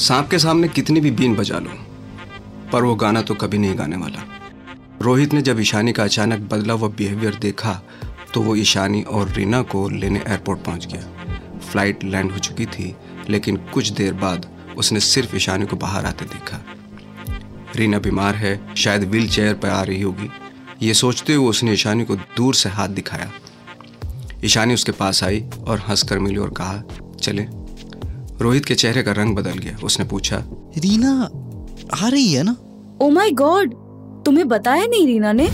सांप के सामने कितनी भी बीन बजा लो, पर वो गाना तो कभी नहीं गाने वाला। रोहित ने जब ईशानी का अचानक बदला हुआ बिहेवियर देखा तो वो ईशानी और रीना को लेने एयरपोर्ट पहुँच गया। फ़्लाइट लैंड हो चुकी थी, लेकिन कुछ देर बाद उसने सिर्फ़ ईशानी को बाहर आते देखा। रीना बीमार है, शायद व्हील चेयर पर आ रही होगी। ये सोचते हुए उसने ईशानी को दूर से हाथ दिखाया। ईशानी उसके पास आई और हंसकर मिली और कहा, चले रोहित के चेहरे का रंग बदल गया। उसने पूछा रीना आ रही है ना? ओ माय गॉड तुम्हें बताया नहीं रीना ने?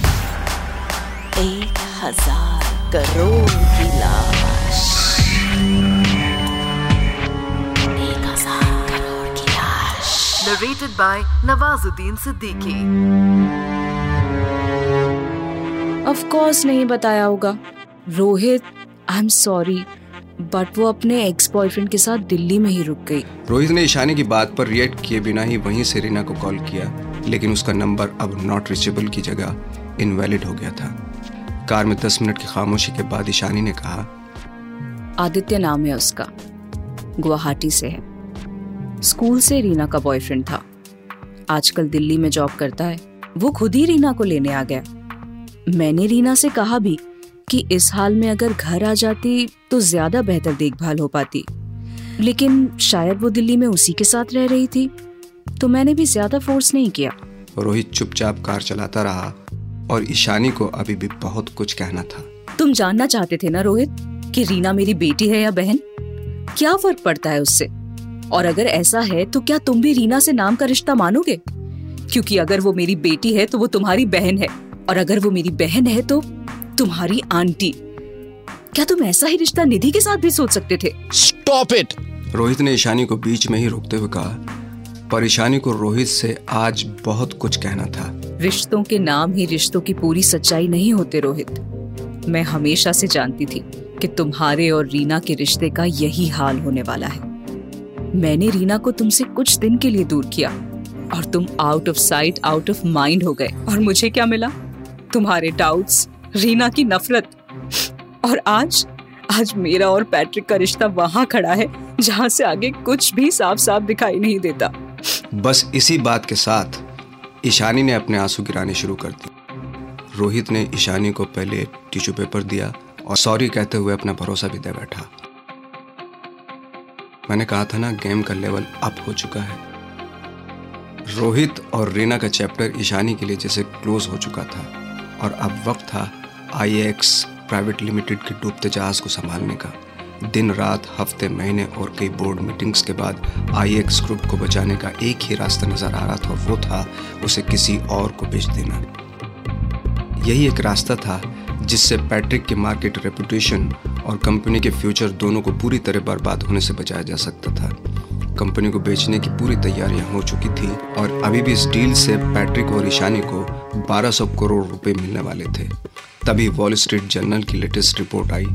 एक हज़ार करोड़ की लाश। एक हज़ार करोड़ की लाश। Narrated by Nawazuddin Siddiqui. Of course नहीं बताया होगा। Rohit I am sorry but वो अपने एक्स बॉयफ्रेंड के साथ दिल्ली में ही रुक गई। रोहित ने ईशानी की बात पर रिएक्ट किए बिना ही वहीं से रीना को कॉल किया लेकिन उसका नंबर अब नॉट रिचेबल की जगह इनवैलिड हो गया था। कार में दस मिनट की खामोशी के बाद ईशानी ने कहा आदित्य नाम है उसका। गुवाहाटी से है। स्कूल से रीना का बॉयफ्रेंड था। आजकल दिल्ली में जॉब करता है। वो खुद ही रीना को लेने आ गया। मैंने रीना से कहा भी कि इस हाल में अगर घर आ जाती तो ज़्यादा बेहतर देखभाल हो पाती। लेकिन शायद वो दिल्ली में उसी के साथ रह रही थी। तो मैंने भी ज़्यादा फोर्स नहीं किया। रोहित चुपचाप कार चलाता रहा और ईशानी को अभी भी बहुत कुछ कहना था। तुम जानना चाहते थे ना रोहित कि रीना मेरी बेटी है या बहन? क्या फ़र्क पड़ता है उससे? और अगर ऐसा है तो क्या तुम भी रीना से नाम का रिश्ता मानोगे? क्योंकि अगर वो मेरी बेटी है तो वो तुम्हारी बहन है। और अगर वो मेरी बहन है तो तुम्हारी आंटी। क्या तुम ऐसा ही रिश्ता निधि के साथ भी सोच सकते थे? स्टॉप इट रोहित ने ईशानी को बीच में ही रोकते हुए कहा पर ईशानी को रोहित से आज बहुत कुछ कहना था। रिश्तों के नाम ही रिश्तों की पूरी सच्चाई नहीं होते रोहित। मैं हमेशा से जानती थी कि तुम्हारे और रीना के रिश्ते का यही हाल होने वाला है। मैंने रीना को तुमसे कुछ दिन के लिए दूर किया और तुम out of sight out of mind हो गए और मुझे क्या मिला? तुम्हारे डाउट्स रीना की नफरत। और आज आज मेरा और पैट्रिक का रिश्ता वहाँ खड़ा है, जहाँ से आगे कुछ भी साफ़ साफ़ दिखाई नहीं देता। बस इसी बात के साथ, ईशानी ने अपने आँसू गिराने शुरू कर दी रोहित ने ईशानी को पहले टिश्यू पेपर दिया और सॉरी कहते हुए अपना भरोसा भी दे बैठा। मैंने कहा था ना, गेम का लेवल अप हो चुका है। रोहित और रीना का चैप्टर ईशानी के लिए जैसे क्लोज हो चुका था। और अब वक्त था आईएक्स प्राइवेट लिमिटेड के डूबते जहाज़ को संभालने का। दिन, रात, हफ़्ते, महीने और कई बोर्ड मीटिंग्स के बाद आईएक्स ग्रुप को बचाने का एक ही रास्ता नज़र आ रहा था और वो था उसे किसी और को बेच देना। यही एक रास्ता था जिससे पैट्रिक के मार्केट रेपुटेशन और कंपनी के फ्यूचर दोनों को पूरी तरह बर्बाद होने से बचाया जा सकता था। कंपनी को बेचने की पूरी तैयारियाँ हो चुकी थी और अभी भी इस डील से पैट्रिक और ईशानी को 1200 करोड़ रुपए मिलने वाले थे। तभी वॉल स्ट्रीट जर्नल की लेटेस्ट रिपोर्ट आई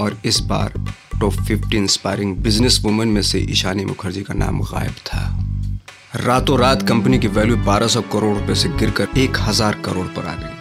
और इस बार टॉप 50 इंस्पायरिंग बिज़नेस वुमेन में से ईशानी मुखर्जी का नाम गायब था। रातों रात कंपनी की वैल्यू 1200 करोड़ रुपए से गिरकर 1000 करोड़ पर आ गई।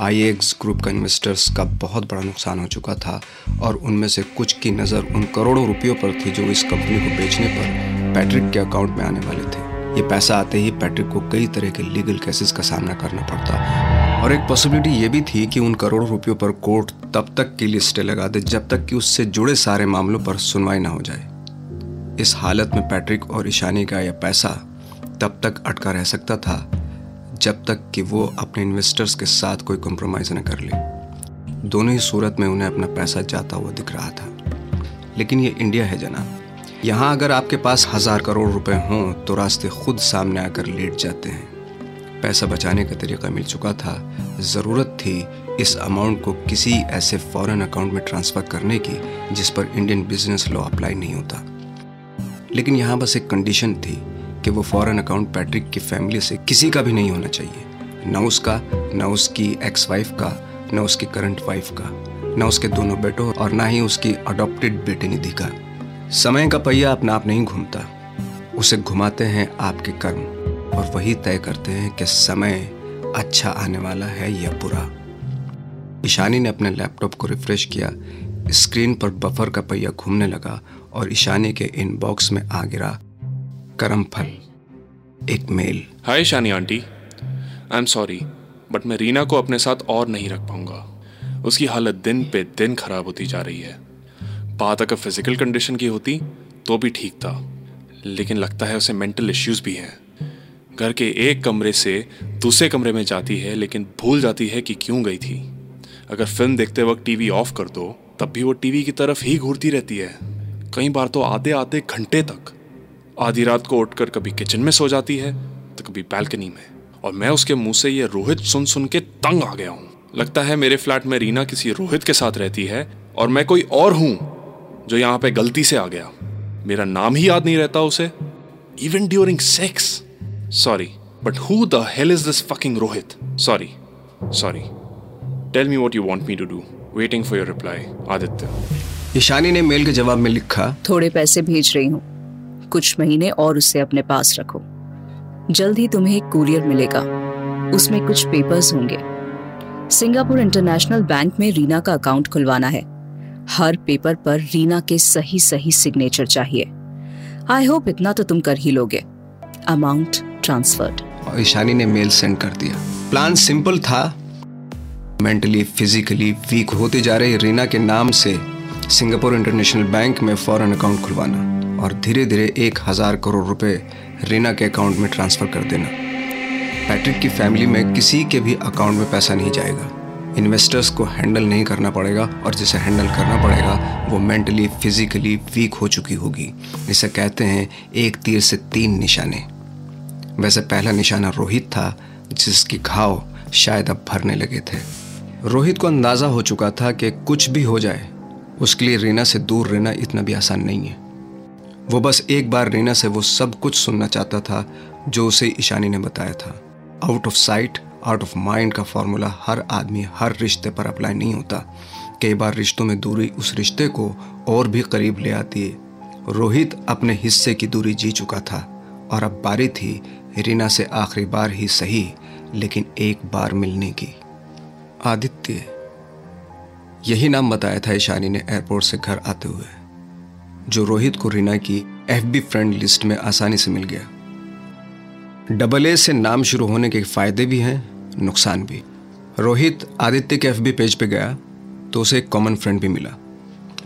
आईएक्स ग्रुप का इन्वेस्टर्स का बहुत बड़ा नुकसान हो चुका था और उनमें से कुछ की नज़र उन करोड़ों रुपयों पर थी जो इस कंपनी को बेचने पर पैट्रिक के अकाउंट में आने वाले थे। ये पैसा आते ही पैट्रिक को कई तरह के लीगल केसेस का सामना करना पड़ता। और एक पॉसिबिलिटी ये भी थी कि उन करोड़ों रुपयों पर कोर्ट तब तक के लिए स्टे लगा दे जब तक कि उससे जुड़े सारे मामलों पर सुनवाई ना हो जाए। इस हालत में पैट्रिक और ईशानी का यह पैसा तब तक अटका रह सकता था। जब तक कि वो अपने इन्वेस्टर्स के साथ कोई कॉम्प्रोमाइज़ न कर ले। दोनों ही सूरत में उन्हें अपना पैसा जाता हुआ दिख रहा था। लेकिन ये इंडिया है जनाब यहाँ अगर आपके पास हज़ार करोड़ रुपए हों तो रास्ते खुद सामने आकर लेट जाते हैं। पैसा बचाने का तरीका मिल चुका था। ज़रूरत थी इस अमाउंट को किसी ऐसे फॉरेन अकाउंट में ट्रांसफ़र करने की, जिस पर इंडियन बिज़नेस लॉ अप्लाई नहीं होता। लेकिन यहाँ बस एक कंडीशन थी। कि वो फॉरेन अकाउंट पैट्रिक की फैमिली से किसी का भी नहीं होना चाहिए। न उसका, न उसकी एक्स वाइफ का, न उसकी करंट वाइफ का, न उसके दोनों बेटों और ना ही उसकी अडॉप्टेड बेटे निधि का। समय का पहिया अपना आप नहीं घूमता। उसे घुमाते हैं आपके कर्म और वही तय करते हैं कि समय अच्छा आने वाला है या बुरा। ईशानी ने अपने लैपटॉप को रिफ्रेश किया। स्क्रीन पर बफर का पहिया घूमने लगा और ईशानी के इनबॉक्स में आ गिरा। कर्म फल, एक mail. Hi Shani aunty. I am sorry but मैं रीना को अपने साथ और नहीं रख पाऊँगा। उसकी हालत दिन पे दिन खराब होती जा रही है। बात अगर फ़िज़िकल कंडीशन की होती तो भी ठीक था। लेकिन लगता है उसे मेंटल इश्यूज़ भी हैं। घर के एक कमरे से दूसरे कमरे में जाती है, लेकिन भूल जाती है कि क्यों गई थी। अगर फ़िल्म देखते वक्त टीवी ऑफ़ कर दो, तब भी वो टीवी की तरफ़ ही घूरती रहती है। कई बार तो आधे आधे घंटे तक। आधी रात को उठकर कभी किचन में सो जाती है तो कभी बैल्कनी में। और मैं उसके मुँह से ये रोहित सुन सुन के तंग आ गया हूँ। लगता है मेरे फ्लैट में रीना किसी रोहित के साथ रहती है और मैं कोई और हूँ जो यहाँ पे गलती से आ गया। मेरा नाम ही याद नहीं रहता उसे। Even during sex sorry but who the hell is this fucking Rohit? Sorry sorry tell me what you want me to do waiting for your reply Aditya Ishani ने मेल के जवाब में लिखा थोड़े पैसे भेज रही हूँ। कुछ महीने और उसे अपने पास रखो। जल्द ही तुम्हें एक कुरियर मिलेगा। उसमें कुछ पेपर्स होंगे। सिंगापुर इंटरनेशनल बैंक में रीना का अकाउंट खुलवाना है। हर पेपर पर रीना के सही सही सिग्नेचर चाहिए। आई होप इतना तो तुम कर ही लोगे। अमाउंट ट्रांसफर्ड ईशानी ने मेल सेंड कर दिया। प्लान सिंपल था। मेंटली फिजिकली वीक होती जा रही रीना के नाम से सिंगापुर इंटरनेशनल बैंक में फॉरेन अकाउंट खुलवाना। और धीरे धीरे एक हज़ार करोड़ रुपए रीना के अकाउंट में ट्रांसफ़र कर देना। पैट्रिक की फैमिली में किसी के भी अकाउंट में पैसा नहीं जाएगा। इन्वेस्टर्स को हैंडल नहीं करना पड़ेगा और जिसे हैंडल करना पड़ेगा, वो मेंटली, फिजिकली वीक हो चुकी होगी। इसे कहते हैं एक तीर से तीन निशाने। वैसे पहला निशाना रोहित था, जिसकी घाव शायद अब भरने लगे थे। रोहित को अंदाज़ा हो चुका था कि कुछ भी हो जाए, उसके लिए रीना से दूर रहना इतना भी आसान नहीं है। वो बस एक बार रीना से वो सब कुछ सुनना चाहता था, जो उसे ईशानी ने बताया था। Out of sight out of mind का फॉर्मूला हर आदमी, हर रिश्ते पर अप्लाई नहीं होता। कई बार रिश्तों में दूरी उस रिश्ते को और भी करीब ले आती है। रोहित अपने हिस्से की दूरी जी चुका था और अब बारी थी रीना से आखिरी बार ही सही, लेकिन एक बार मिलने की। आदित्य, यही नाम बताया था ईशानी ने एयरपोर्ट से घर आते हुए। जो रोहित को रीना की एफबी फ्रेंड लिस्ट में आसानी से मिल गया। डबल ए से नाम शुरू होने के फ़ायदे भी हैं, नुकसान भी। रोहित आदित्य के एफबी पेज पे गया तो उसे एक कॉमन फ्रेंड भी मिला,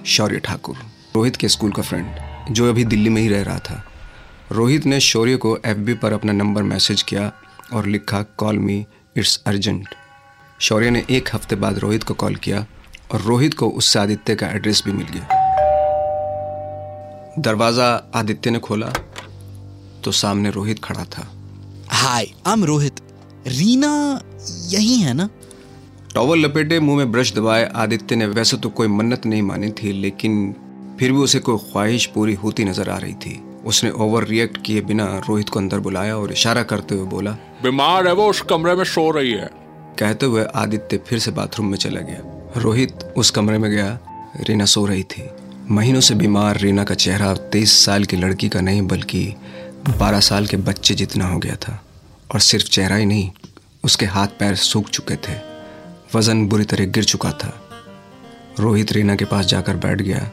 शौर्य ठाकुर। रोहित के स्कूल का फ्रेंड जो अभी दिल्ली में ही रह रहा था। रोहित ने शौर्य को एफबी पर अपना नंबर मैसेज किया और लिखा call me it's urgent Shaurya ने एक हफ़्ते बाद रोहित को कॉल किया और रोहित को उससे आदित्य का एड्रेस भी मिल गया। दरवाज़ा आदित्य ने खोला तो सामने रोहित खड़ा था। Hi I am Rohit. Reena यही है ना? टॉवल लपेटे मुँह में ब्रश दबाए आदित्य ने वैसे तो कोई मन्नत नहीं मानी थी लेकिन फिर भी उसे कोई ख्वाहिश पूरी होती नज़र आ रही थी। उसने ओवर रिएक्ट किए बिना रोहित को अंदर बुलाया और इशारा करते हुए बोला बीमार है वो उस कमरे में सो रही है। कहते हुए आदित्य फिर से बाथरूम में चला गया। रोहित उस कमरे में गया रीना सो रही थी। महीनों से बीमार रीना का चेहरा तेईस साल की लड़की का नहीं, बल्कि बारह साल के बच्चे जितना हो गया था। और सिर्फ़ चेहरा ही नहीं, उसके हाथ पैर सूख चुके थे। वज़न बुरी तरह गिर चुका था। रोहित रीना के पास जाकर बैठ गया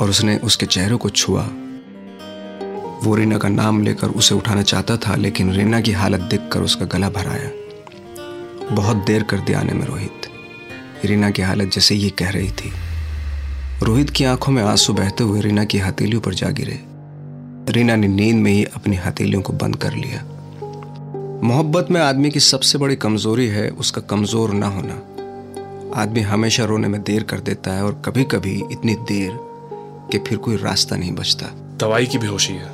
और उसने उसके चेहरे को छुआ। वो रीना का नाम लेकर उसे उठाना चाहता था, लेकिन रीना की हालत देखकर उसका गला भराया बहुत देर कर दिया आने में रोहित। रीना की हालत जैसे ये कह रही थी। रोहित की आँखों में आँसू बहते हुए रीना की हथेलियों पर जा गिरे। रीना ने नींद में ही अपनी हथेलियों को बंद कर लिया। मोहब्बत में आदमी की सबसे बड़ी कमज़ोरी है उसका कमज़ोर ना होना। आदमी हमेशा रोने में देर कर देता है और कभी कभी इतनी देर कि फिर कोई रास्ता नहीं बचता। दवाई की बेहोशी है।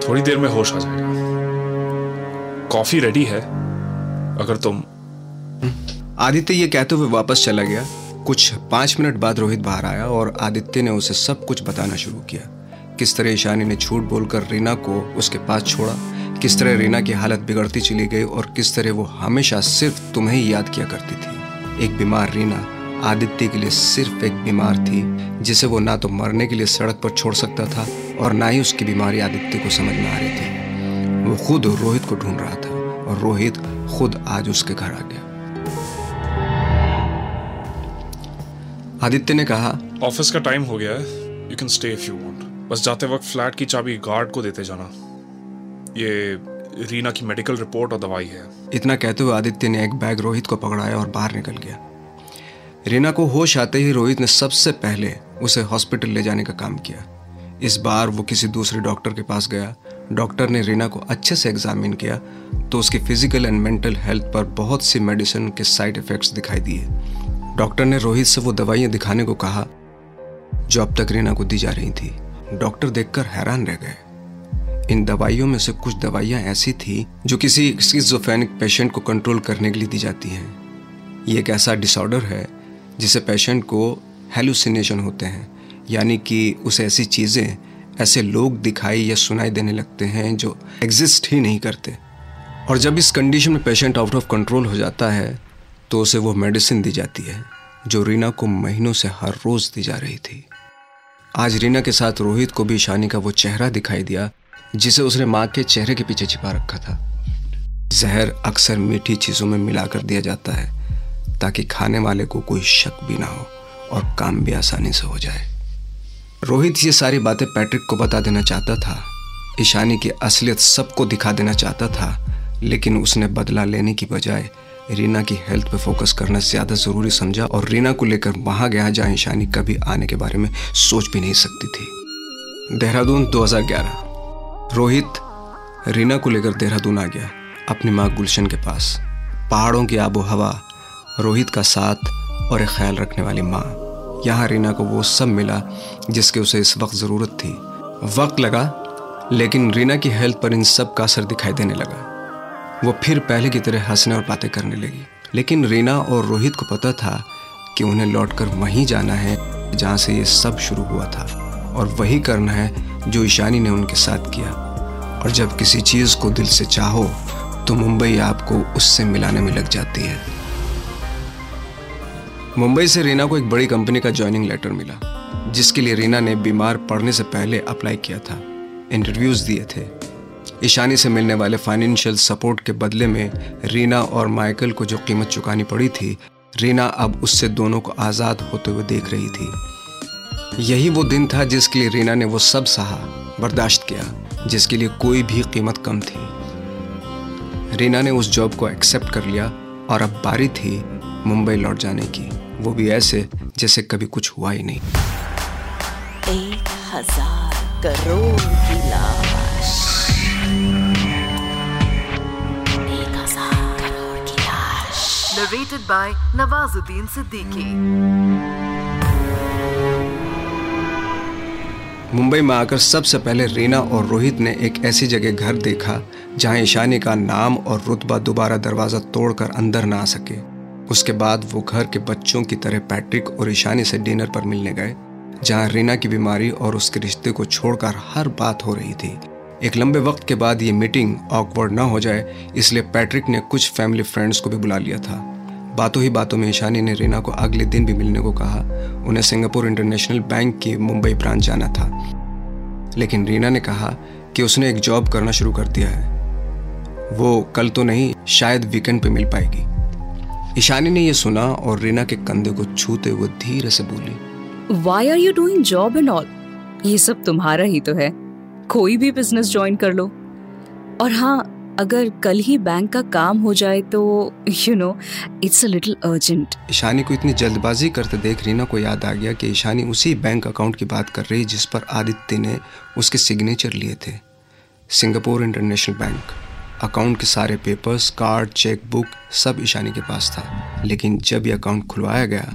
थोड़ी देर में होश आ जाएगा। कॉफ़ी रेडी है। अगर तुम आदित्य ये कहते हुए वापस चला गया। कुछ पाँच मिनट बाद रोहित बाहर आया और आदित्य ने उसे सब कुछ बताना शुरू किया। किस तरह ईशानी ने झूठ बोलकर रीना को उसके पास छोड़ा, किस तरह रीना की हालत बिगड़ती चली गई और किस तरह वो हमेशा सिर्फ़ तुम्हें ही याद किया करती थी। एक बीमार रीना आदित्य के लिए सिर्फ़ एक बीमार थी, जिसे वो ना तो मरने के लिए सड़क पर छोड़ सकता था और ना ही उसकी बीमारी आदित्य को समझ में आ रही थी। वो खुद रोहित को ढूंढ रहा था और रोहित खुद आज उसके घर आ गया। आदित्य ने कहा ऑफ़िस का टाइम हो गया है। You can stay if you want बस जाते वक्त फ्लैट की चाबी गार्ड को देते जाना। ये रीना की मेडिकल रिपोर्ट और दवाई है। इतना कहते हुए आदित्य ने एक बैग रोहित को पकड़ाया और बाहर निकल गया। रीना को होश आते ही रोहित ने सबसे पहले उसे हॉस्पिटल ले जाने का काम किया। इस बार वो किसी दूसरे डॉक्टर के पास गया। डॉक्टर ने रीना को अच्छे से एग्जामिन किया तो उसकी फ़िज़िकल एंड मेंटल हेल्थ पर बहुत सी मेडिसिन के साइड इफ़ेक्ट्स दिखाई दिए। डॉक्टर ने रोहित से वो दवाइयाँ दिखाने को कहा, जो अब तक रीना को दी जा रही थी। डॉक्टर देखकर हैरान रह गए। इन दवाइयों में से कुछ दवाइयाँ ऐसी थी, जो किसी स्किजोफेनिक पेशेंट को कंट्रोल करने के लिए दी जाती हैं। ये एक ऐसा डिसऑर्डर है, जिसे पेशेंट को हेलुसिनेशन होते हैं, यानी कि उसे ऐसी चीज़ें, ऐसे लोग दिखाई या सुनाई देने लगते हैं, जो एग्जिस्ट ही नहीं करते। और जब इस कंडीशन में पेशेंट आउट ऑफ़ कंट्रोल हो जाता है तो उसे वो मेडिसिन दी जाती है, जो रीना को महीनों से हर रोज़ दी जा रही थी। आज रीना के साथ रोहित को भी ईशानी का वो चेहरा दिखाई दिया, जिसे उसने माँ के चेहरे के पीछे छिपा रखा था। जहर अक्सर मीठी चीज़ों में मिलाकर दिया जाता है, ताकि खाने वाले को कोई शक भी ना हो और काम भी आसानी से हो जाए। रोहित ये सारी बातें पैट्रिक को बता देना चाहता था। ईशानी की असलियत सबको दिखा देना चाहता था, लेकिन उसने बदला लेने की बजाय रीना की हेल्थ पे फोकस करना ज़्यादा ज़रूरी समझा और रीना को लेकर वहाँ गया जहाँ ईशानी कभी आने के बारे में सोच भी नहीं सकती थी। देहरादून 2011 रोहित रीना को लेकर देहरादून आ गया, अपनी माँ गुलशन के पास। पहाड़ों की आबो हवा रोहित का साथ और एक ख्याल रखने वाली माँ। यहाँ रीना को वो सब मिला जिसके उसे इस वक्त ज़रूरत थी। वक्त लगा, लेकिन रीना की हेल्थ पर इन सब का असर दिखाई देने लगा। वो फिर पहले की तरह हंसने और बातें करने लगी। लेकिन रीना और रोहित को पता था कि उन्हें लौटकर वहीं जाना है, जहाँ से ये सब शुरू हुआ था। और वही करना है जो ईशानी ने उनके साथ किया। और जब किसी चीज़ को दिल से चाहो तो मुंबई आपको उससे मिलाने में लग जाती है। मुंबई से रीना को एक बड़ी कंपनी का ज्वाइनिंग लेटर मिला, जिसके लिए रीना ने बीमार पड़ने से पहले अप्लाई किया था। इंटरव्यूज़ दिए थे। ईशानी से मिलने वाले फाइनेंशियल सपोर्ट के बदले में रीना और माइकल को जो कीमत चुकानी पड़ी थी, रीना अब उससे दोनों को आज़ाद होते हुए देख रही थी। यही वो दिन था जिसके लिए रीना ने वो सब सहा, बर्दाश्त किया, जिसके लिए कोई भी कीमत कम थी। रीना ने उस जॉब को एक्सेप्ट कर लिया और अब बारी थी मुंबई लौट जाने की। वो भी ऐसे, जैसे कभी कुछ हुआ ही नहीं। एक हज़ार करोड़ की लाश। Narrated by Nawazuddin Siddiqui. Mumbai में आकर सबसे पहले रीना और रोहित ने एक ऐसी जगह घर देखा, जहाँ ईशानी का नाम और रुतबा दोबारा दरवाज़ा तोड़कर अंदर ना आ सके उसके बाद वो घर के बच्चों की तरह पैट्रिक और ईशानी से डिनर पर मिलने गए, जहाँ रीना की बीमारी और उसके रिश्ते को छोड़कर हर बात हो रही थी एक लंबे वक्त के बाद ये मीटिंग ऑकवर्ड ना हो जाए, इसलिए पैट्रिक ने कुछ फैमिली फ्रेंड्स को भी बुला लिया था। बातों ही बातों में ईशानी ने रीना को अगले दिन भी मिलने को कहा। उन्हें सिंगापुर इंटरनेशनल बैंक की मुंबई ब्रांच जाना था। लेकिन रीना ने कहा कि उसने एक जॉब करना शुरू कर दिया है। वो कल तो नहीं, शायद वीकेंड पे मिल पाएगी। ईशानी ने यह सुना और रीना के कंधे को छूते हुए धीरे से बोली why are you doing job and all ये सब तुम्हारा ही तो है। कोई भी बिज़नेस ज्वाइन कर लो। और हाँ अगर कल ही बैंक का काम हो जाए तो you know it's a little urgent Ishani को इतनी जल्दबाजी करते देख रीना को याद आ गया कि ईशानी उसी बैंक अकाउंट की बात कर रही जिस पर आदित्य ने उसके सिग्नेचर लिए थे। सिंगापुर इंटरनेशनल बैंक अकाउंट के सारे पेपर्स कार्ड चेक बुक सब ईशानी के पास था। लेकिन जब यह अकाउंट खुलवाया गया,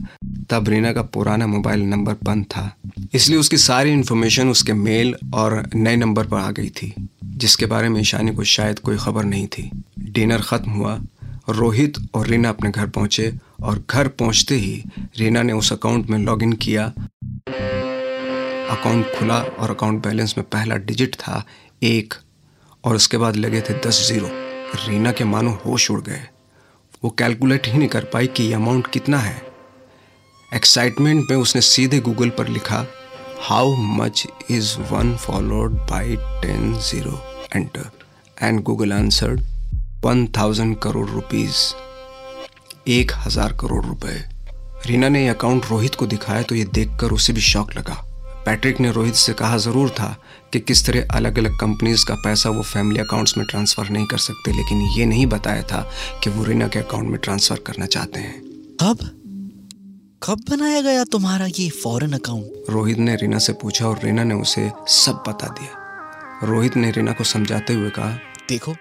तब रीना का पुराना मोबाइल नंबर बंद था। इसलिए उसकी सारी इन्फॉर्मेशन उसके मेल और नए नंबर पर आ गई थी, जिसके बारे में ईशानी को शायद कोई खबर नहीं थी। डिनर ख़त्म हुआ, रोहित और रीना अपने घर पहुँचे और घर पहुँचते ही रीना ने उस अकाउंट में लॉगिन किया। अकाउंट खुला और अकाउंट बैलेंस में पहला डिजिट था एक। और उसके बाद लगे थे दस ज़ीरो। रीना के मानो होश उड़ गए। वो कैलकुलेट ही नहीं कर पाई कि ये अमाउंट कितना है। एक्साइटमेंट में उसने सीधे गूगल पर लिखा how much is one followed by ten zero enter and Google answered one thousand crore rupees एक हज़ार करोड़ रुपए। रीना ने ये अकाउंट रोहित को दिखाया तो ये देखकर उसे भी शौक लगा। पैट्रिक ने रोहित से कहा, ज़रूर था। कि किस तरह अलग अलग कंपनीज़ का पैसा वो फैमिली अकाउंट्स में ट्रांसफ़र नहीं कर सकते लेकिन ये नहीं बताया था कि वो रीना के अकाउंट में ट्रांसफ़र करना चाहते हैं। कब? कब बनाया गया तुम्हारा ये फॉरेन अकाउंट रोहित ने रीना से पूछा और रीना ने उसे सब बता दिया। रोहित ने रीना को समझाते हुए कहा देखो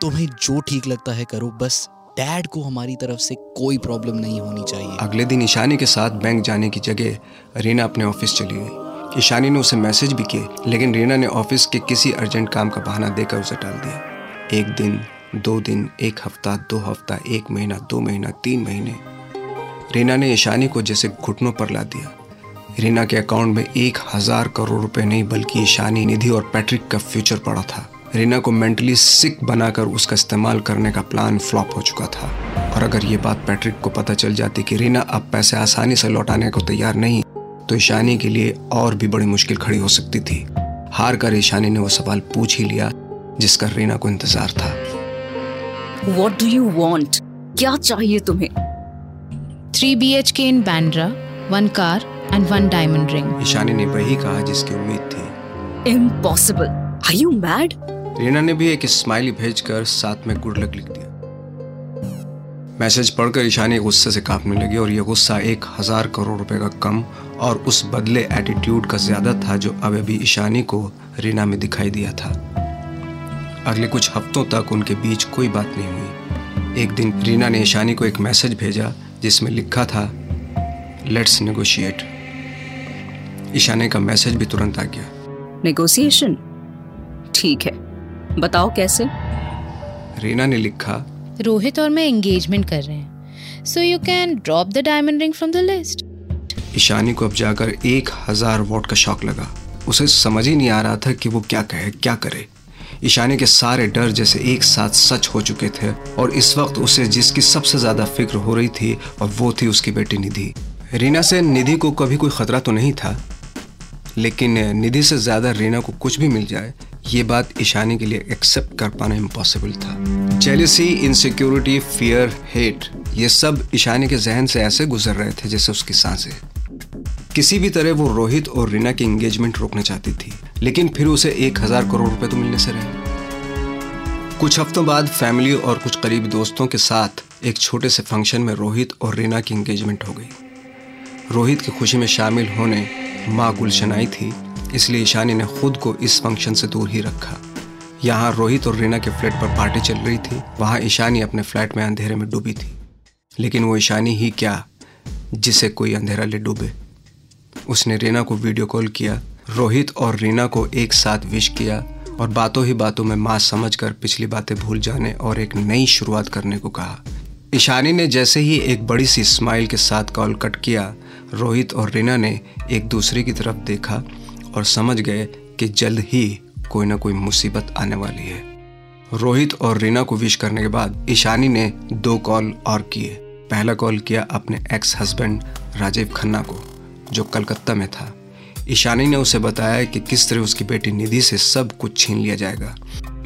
तुम्हें जो ठीक लगता है करो बस डैड को हमारी तरफ़ से कोई प्रॉब्लम नहीं होनी चाहिए। अगले दिन ईशानी के साथ बैंक जाने की जगह रीना अपने ऑफ़िस चली गई। ईशानी ने उसे मैसेज भी किए, लेकिन रीना ने ऑफ़िस के किसी अर्जेंट काम का बहाना देकर उसे टाल दिया। एक दिन, दो दिन, एक हफ़्ता, दो हफ़्ता, एक महीना, दो महीना, तीन महीने। रीना ने ईशानी को जैसे घुटनों पर ला दिया। रीना के अकाउंट में एक हज़ार करोड़ रुपए नहीं, बल्कि ईशानी निधि और पैट्रिक का फ्यूचर पड़ा था। रीना को मेंटली सिक बनाकर उसका इस्तेमाल करने का प्लान फ्लॉप हो चुका था। और अगर ये बात पैट्रिक को पता चल जाती कि रीना अब पैसे आसानी से लौटाने को तैयार नहीं तो ईशानी के लिए और भी बड़ी मुश्किल खड़ी हो सकती थी। हार कर ईशानी ने वो सवाल पूछ ही लिया जिसका रीना को इंतज़ार था। वॉट डू यू वॉन्ट क्या चाहिए तुम्हें? Three B H K in Bandra one car and one diamond ring Ishani ने वही कहा जिसकी उम्मीद थी। Impossible are you mad Reena ने भी एक स्माइली भेजकर साथ में गुड लक लिख दिया। मैसेज पढ़कर ईशानी गुस्से से कांपने लगी और यह गुस्सा एक हज़ार करोड़ रुपए का कम और उस बदले एटीट्यूड का ज़्यादा था जो अब अभी ईशानी को रीना में दिखाई दिया था। अगले कुछ हफ्तों तक उनके बीच कोई बात नहीं हुई। एक दिन रीना ने ईशानी को एक मैसेज भेजा जिसमें लिखा था लेट्स नेगोशिएट ईशानी का मैसेज भी तुरंत आ गया। नेगोशिएशन ठीक है। बताओ कैसे? रीना ने लिखा रोहित और मैं एंगेजमेंट कर रहे हैं। So you can drop the diamond ring from the list Ishani को अब जाकर एक हज़ार वोट का शौक लगा। उसे समझ ही नहीं आ रहा था कि वो क्या कहे, क्या करे। ईशानी के सारे डर जैसे एक साथ सच हो चुके थे और इस वक्त उसे जिसकी सबसे ज़्यादा फ़िक्र हो रही थी और वो थी उसकी बेटी निधि। रीना से निधि को कभी कोई खतरा तो नहीं था, लेकिन निधि से ज़्यादा रीना को कुछ भी मिल जाए, ये बात ईशानी के लिए एक्सेप्ट कर पाना इम्पॉसिबल था। जेलिसी इनसिक्योरिटी फियर हेट ये सब ईशानी के जहन से ऐसे गुजर रहे थे जैसे उसकी साँसें। किसी भी तरह वो रोहित और रीना की एंगेजमेंट रोकना चाहती थी, लेकिन फिर उसे एक हज़ार करोड़ रुपए तो मिलने से रहे। कुछ हफ्तों बाद फैमिली और कुछ करीबी दोस्तों के साथ एक छोटे से फ़ंक्शन में रोहित और रीना की एंगेजमेंट हो गई। रोहित की खुशी में शामिल होने माँ गुलशन आई थी, इसलिए ईशानी ने खुद को इस फ़ंक्शन से दूर ही रखा। यहाँ रोहित और रीना के फ्लैट पर पार्टी चल रही थी, वहाँ ईशानी अपने फ्लैट में अंधेरे में डूबी थी। लेकिन वो ईशानी ही क्या, जिसे कोई अंधेरा ले डूबे? उसने रीना को वीडियो कॉल किया, रोहित और रीना को एक साथ विश किया और बातों ही बातों में माँ समझकर पिछली बातें भूल जाने और एक नई शुरुआत करने को कहा। ईशानी ने जैसे ही एक बड़ी सी स्माइल के साथ कॉल कट किया, रोहित और रीना ने एक दूसरे की तरफ़ देखा और समझ गए कि जल्द ही कोई ना कोई मुसीबत आने वाली है। रोहित और रीना को विश करने के बाद ईशानी ने दो कॉल और किए। पहला कॉल किया अपने एक्स हस्बैंड राजीव खन्ना को। जो कलकत्ता में था। ईशानी ने उसे बताया कि किस तरह उसकी बेटी निधि से सब कुछ छीन लिया जाएगा।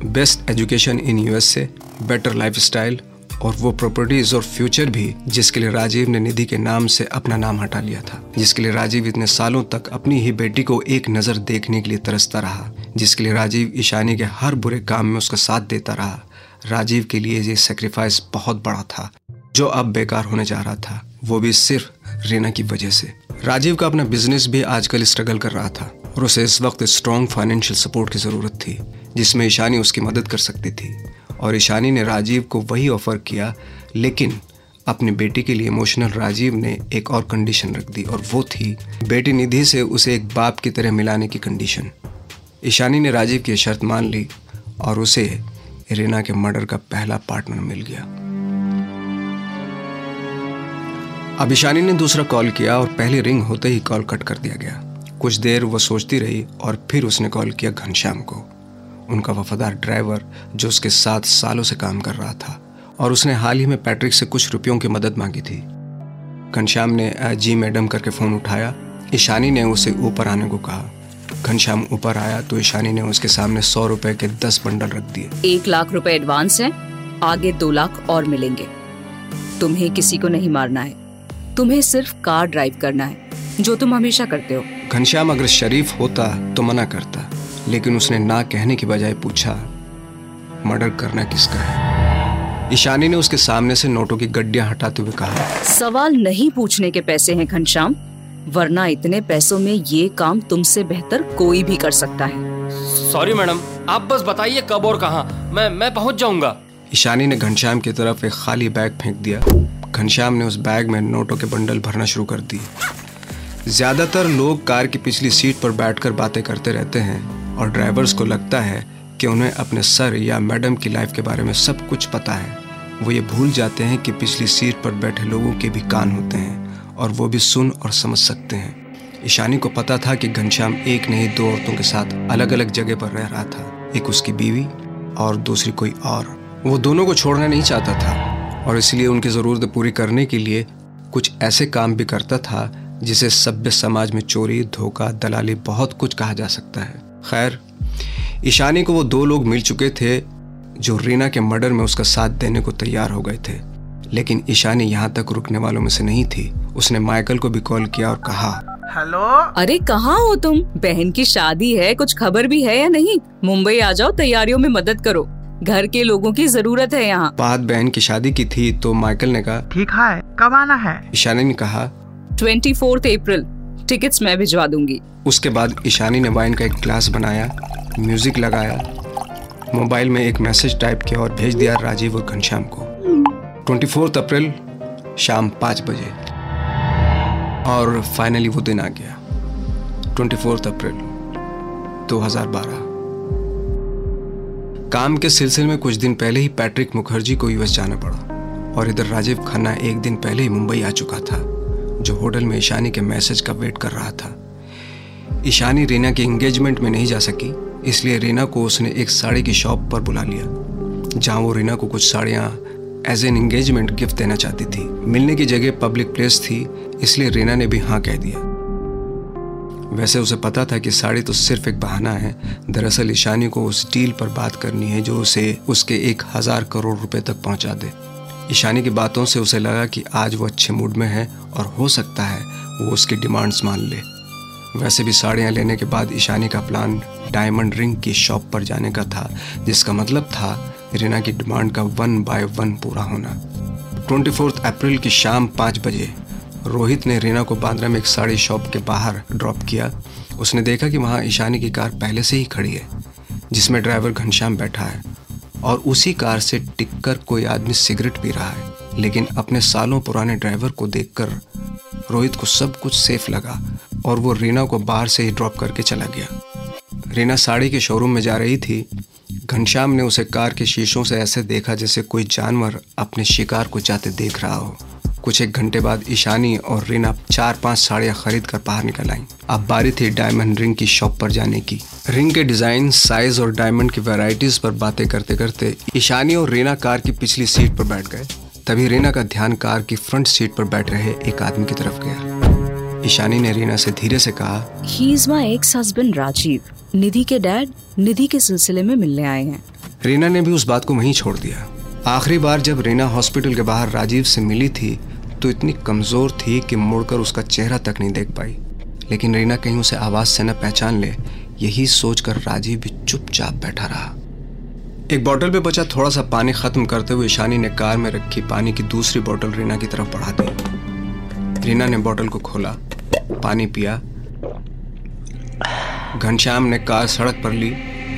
Best education in USA better lifestyle और वो प्रॉपर्टीज़ और फ्यूचर भी, जिसके लिए राजीव ने निधि के नाम से अपना नाम हटा लिया था। जिसके लिए राजीव इतने सालों तक अपनी ही बेटी को एक नज़र देखने के लिए तरसता रहा। जिसके लिए राजीव ईशानी के हर बुरे काम में उसका साथ देता रहा। राजीव के लिए ये सेक्रीफाइस बहुत बड़ा था, जो अब बेकार होने जा रहा था। वो भी सिर्फ़ रीना की वजह से। राजीव का अपना बिज़नेस भी आजकल स्ट्रगल कर रहा था और उसे इस वक्त स्ट्रॉन्ग फाइनेंशियल सपोर्ट की ज़रूरत थी, जिसमें ईशानी उसकी मदद कर सकती थी। और ईशानी ने राजीव को वही ऑफ़र किया, लेकिन अपनी बेटी के लिए इमोशनल राजीव ने एक और कंडीशन रख दी और वो थी बेटी निधि से उसे एक बाप की तरह मिलाने की कंडीशन ईशानी ने राजीव की शर्त मान ली और उसे रीना के मर्डर का पहला पार्टनर मिल गया। अब ईशानी ने दूसरा कॉल किया और पहली रिंग होते ही कॉल कट कर दिया गया। कुछ देर वह सोचती रही और फिर उसने कॉल किया घनश्याम को। उनका वफादार ड्राइवर, जो उसके साथ सालों से काम कर रहा था और उसने हाल ही में पैट्रिक से कुछ रुपयों की मदद मांगी थी। घनश्याम ने जी मैडम करके फ़ोन उठाया। ईशानी ने उसे ऊपर आने को कहा। घनश्याम ऊपर आया तो ईशानी ने उसके सामने सौ रुपए के दस बंडल रख दिए। एक लाख रुपए एडवांस है, आगे दो लाख और मिलेंगे। तुम्हें किसी को नहीं मारना है। तुम्हें सिर्फ़ कार ड्राइव करना है जो तुम हमेशा करते हो। घनश्याम अगर शरीफ होता तो मना करता लेकिन उसने ना कहने की बजाय पूछा मर्डर करना किसका है? ईशानी ने उसके सामने से नोटों की गड्डियाँ हटाते हुए कहा सवाल नहीं पूछने के पैसे हैं घनश्याम वरना इतने पैसों में ये काम तुमसे बेहतर कोई भी कर सकता है। सॉरी मैडम आप बस बताइए कब और कहाँ। मैं मैं पहुँच जाऊँगा। ईशानी ने घनश्याम की तरफ़ एक खाली बैग फेंक दिया। घनश्याम ने उस बैग में नोटों के बंडल भरना शुरू कर दिए। ज़्यादातर लोग कार की पिछली सीट पर बैठकर बातें करते रहते हैं और ड्राइवर्स को लगता है कि उन्हें अपने सर या मैडम की लाइफ के बारे में सब कुछ पता है। वो ये भूल जाते हैं कि पिछली सीट पर बैठे लोगों के भी कान होते हैं और वो भी सुन और समझ सकते हैं। ईशानी को पता था कि घनश्याम एक नहीं, दो औरतों के साथ अलग अलग जगह पर रह रहा था। एक उसकी बीवी और दूसरी कोई और। वो दोनों को छोड़ना नहीं चाहता था। और इसलिए उनकी ज़रूरत पूरी करने के लिए कुछ ऐसे काम भी करता था जिसे सभ्य समाज में चोरी धोखा दलाली बहुत कुछ कहा जा सकता है। खैर ईशानी को वो दो लोग मिल चुके थे जो रीना के मर्डर में उसका साथ देने को तैयार हो गए थे। लेकिन ईशानी यहाँ तक रुकने वालों में से नहीं थी। उसने माइकल को भी कॉल किया और कहा हेलो? अरे कहाँ हो तुम? बहन की शादी है कुछ खबर भी है या नहीं? मुंबई आ जाओ तैयारियों में मदद करो। घर के लोगों की ज़रूरत है यहाँ। बात बहन की शादी की थी तो माइकल ने कहा ठीक है कब आना है? ईशानी ने कहा ट्वेंटी फोर्थ अप्रैल टिकट्स मैं भिजवा दूँगी। उसके बाद ईशानी ने वाइन का एक ग्लास बनाया म्यूज़िक लगाया मोबाइल में एक मैसेज टाइप किया और भेज दिया राजीव और घनश्याम को। ट्वेंटी फोर्थ अप्रैल शाम पाँच बजे। और फाइनली वो दिन आ गया ट्वेंटी फोर्थ अप्रैल 2012 काम के सिलसिले में कुछ दिन पहले ही पैट्रिक मुखर्जी को यूएस जाना पड़ा और इधर राजीव खन्ना एक दिन पहले ही मुंबई आ चुका था, जो होटल में ईशानी के मैसेज का वेट कर रहा था। ईशानी रीना के एंगेजमेंट में नहीं जा सकी, इसलिए रीना को उसने एक साड़ी की शॉप पर बुला लिया, जहाँ वो रीना को कुछ साड़ियाँ एज एन एंगेजमेंट गिफ्ट देना चाहती थी। मिलने की जगह पब्लिक प्लेस थी, इसलिए रीना ने भी हाँ कह दिया। वैसे उसे पता था कि साड़ी तो सिर्फ़ एक बहाना है। दरअसल ईशानी को उस डील पर बात करनी है जो उसे उसके एक हज़ार करोड़ रुपए तक पहुँचा दे। ईशानी की बातों से उसे लगा कि आज वो अच्छे मूड में है और हो सकता है वो उसकी डिमांड्स मान ले। वैसे भी साड़ियाँ लेने के बाद ईशानी का प्लान डायमंड रिंग की शॉप पर जाने का था, जिसका मतलब था रीना की डिमांड का वन बाय वन पूरा होना। ट्वेंटी फोर्थ अप्रैल की शाम पाँच बजे रोहित ने रीना को बांद्रा में एक साड़ी शॉप के बाहर ड्रॉप किया। उसने देखा कि वहाँ ईशानी की कार पहले से ही खड़ी है, जिसमें ड्राइवर घनश्याम बैठा है और उसी कार से टिककर कोई आदमी सिगरेट पी रहा है। लेकिन अपने सालों पुराने ड्राइवर को देखकर रोहित को सब कुछ सेफ़ लगा और वो रीना को बाहर से ही ड्रॉप करके चला गया। रीना साड़ी के शोरूम में जा रही थी। घनश्याम ने उसे कार के शीशों से ऐसे देखा जैसे कोई जानवर अपने शिकार को जाते देख रहा हो। कुछ एक घंटे बाद ईशानी और रीना चार पाँच साड़ियाँ खरीद कर बाहर निकल आई। अब बारी थी डायमंड रिंग की शॉप पर जाने की। रिंग के डिज़ाइन साइज़ और डायमंड की वेराइटीज पर बातें करते करते ईशानी और रीना कार की पिछली सीट पर बैठ गए। तभी रीना का ध्यान कार की फ्रंट सीट पर बैठ रहे एक आदमी की तरफ़ गया। ईशानी ने रीना से धीरे से कहा he is my ex husband Rajiv Nidhi के डैड निधि के सिलसिले में मिलने आए हैं। रीना ने भी उस बात को वहीं छोड़ दिया। आखिरी बार जब रीना हॉस्पिटल के बाहर राजीव से मिली थी तो इतनी कमज़ोर थी कि मुड़कर उसका चेहरा तक नहीं देख पाई। लेकिन रीना कहीं उसे आवाज़ से न पहचान ले, यही सोचकर राजीव भी चुपचाप बैठा रहा। एक बोतल पे बचा थोड़ा सा पानी खत्म करते हुए ईशानी ने कार में रखी पानी की दूसरी बोतल रीना की तरफ़ बढ़ा दी। रीना ने बोतल को खोला, पानी पिया। घनश्याम ने कार सड़क पर ली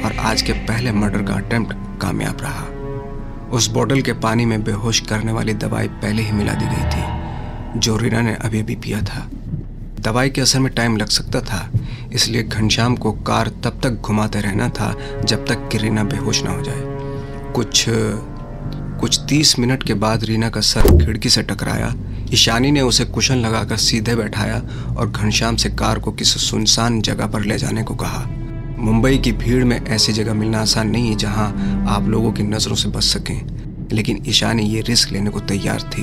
और आज के पहले मर्डर का अटेम्प्ट कामयाब रहा। उस बोतल के पानी में बेहोश करने वाली दवाई पहले ही मिला दी गई थी, जो रीना ने अभी अभी पिया था। दवाई के असर में टाइम लग सकता था, इसलिए घनश्याम को कार तब तक घुमाते रहना था, जब तक कि रीना बेहोश ना हो जाए। कुछ कुछ तीस मिनट के बाद रीना का सर खिड़की से टकराया, ईशानी ने उसे कुशन लगाकर सीधे बैठाया और घनश्याम से कार को किसी सुनसान जगह पर ले जाने को कहा। मुंबई की भीड़ में ऐसी जगह मिलना आसान नहीं है जहाँ आप लोगों की नज़रों से बच सकें। लेकिन ईशानी ये रिस्क लेने को तैयार थी,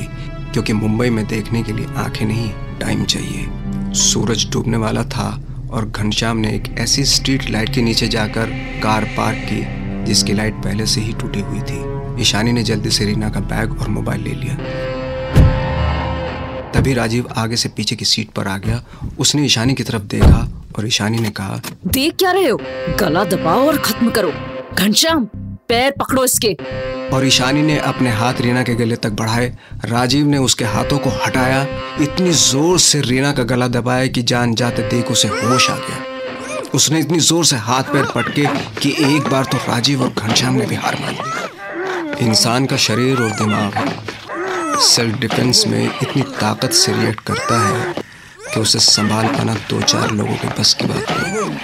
क्योंकि मुंबई में देखने के लिए आँखें नहीं, टाइम चाहिए। सूरज डूबने वाला था और घनश्याम ने एक ऐसी स्ट्रीट लाइट के नीचे जाकर कार पार्क की, जिसकी लाइट पहले से ही टूटी हुई थी। ईशानी ने जल्दी से रीना का बैग और मोबाइल ले लिया। तभी राजीव आगे से पीछे की सीट पर आ गया। उसने ईशानी की तरफ़ देखा और ईशानी ने कहा देख क्या रहे हो? गला दबाओ और खत्म करो। घनश्याम पैर पकड़ो इसके। और ईशानी ने अपने हाथ रीना के गले तक बढ़ाए। राजीव ने उसके हाथों को हटाया। इतनी ज़ोर से रीना का गला दबाया कि जान जाते देख उसे होश आ गया। उसने इतनी ज़ोर से हाथ पैर पटके कि एक बार तो राजीव और घनश्याम ने भी हार मान ली। इंसान का शरीर और दिमाग सेल्फ डिफेंस में इतनी ताकत से रिएक्ट करता है। कि उसे संभाल पाना दो चार लोगों के बस की बात नहीं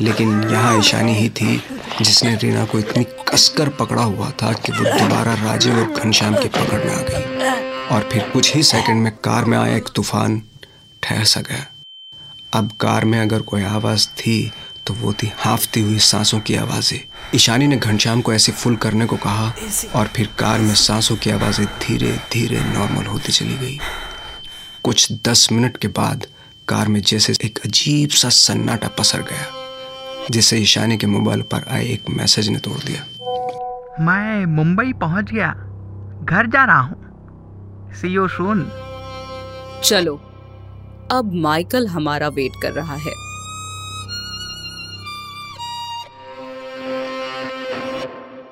लेकिन यहाँ ईशानी ही थी, जिसने रीना को इतनी कसकर पकड़ा हुआ था कि वो दोबारा राजीव और घनश्याम की पकड़ में आ गई। और फिर कुछ ही सेकंड में कार में आया एक तूफ़ान, ठहर सा गया। अब कार में अगर कोई आवाज़ थी तो वो थी हाफती हुई सांसों की आवाज़ें। ईशानी ने घनश्याम को ऐसे फुल करने को कहा, और फिर कार में सांसों की आवाज़ें धीरे धीरे नॉर्मल होती चली गई। कुछ दस मिनट के बाद कार में जैसे एक अजीब सा सन्नाटा पसर गया जिसे ईशानी के मोबाइल पर आए एक मैसेज ने तोड़ दिया। मैं मुंबई पहुँच गया। घर जा रहा हूँ। सी यू सून चलो अब माइकल हमारा वेट कर रहा है।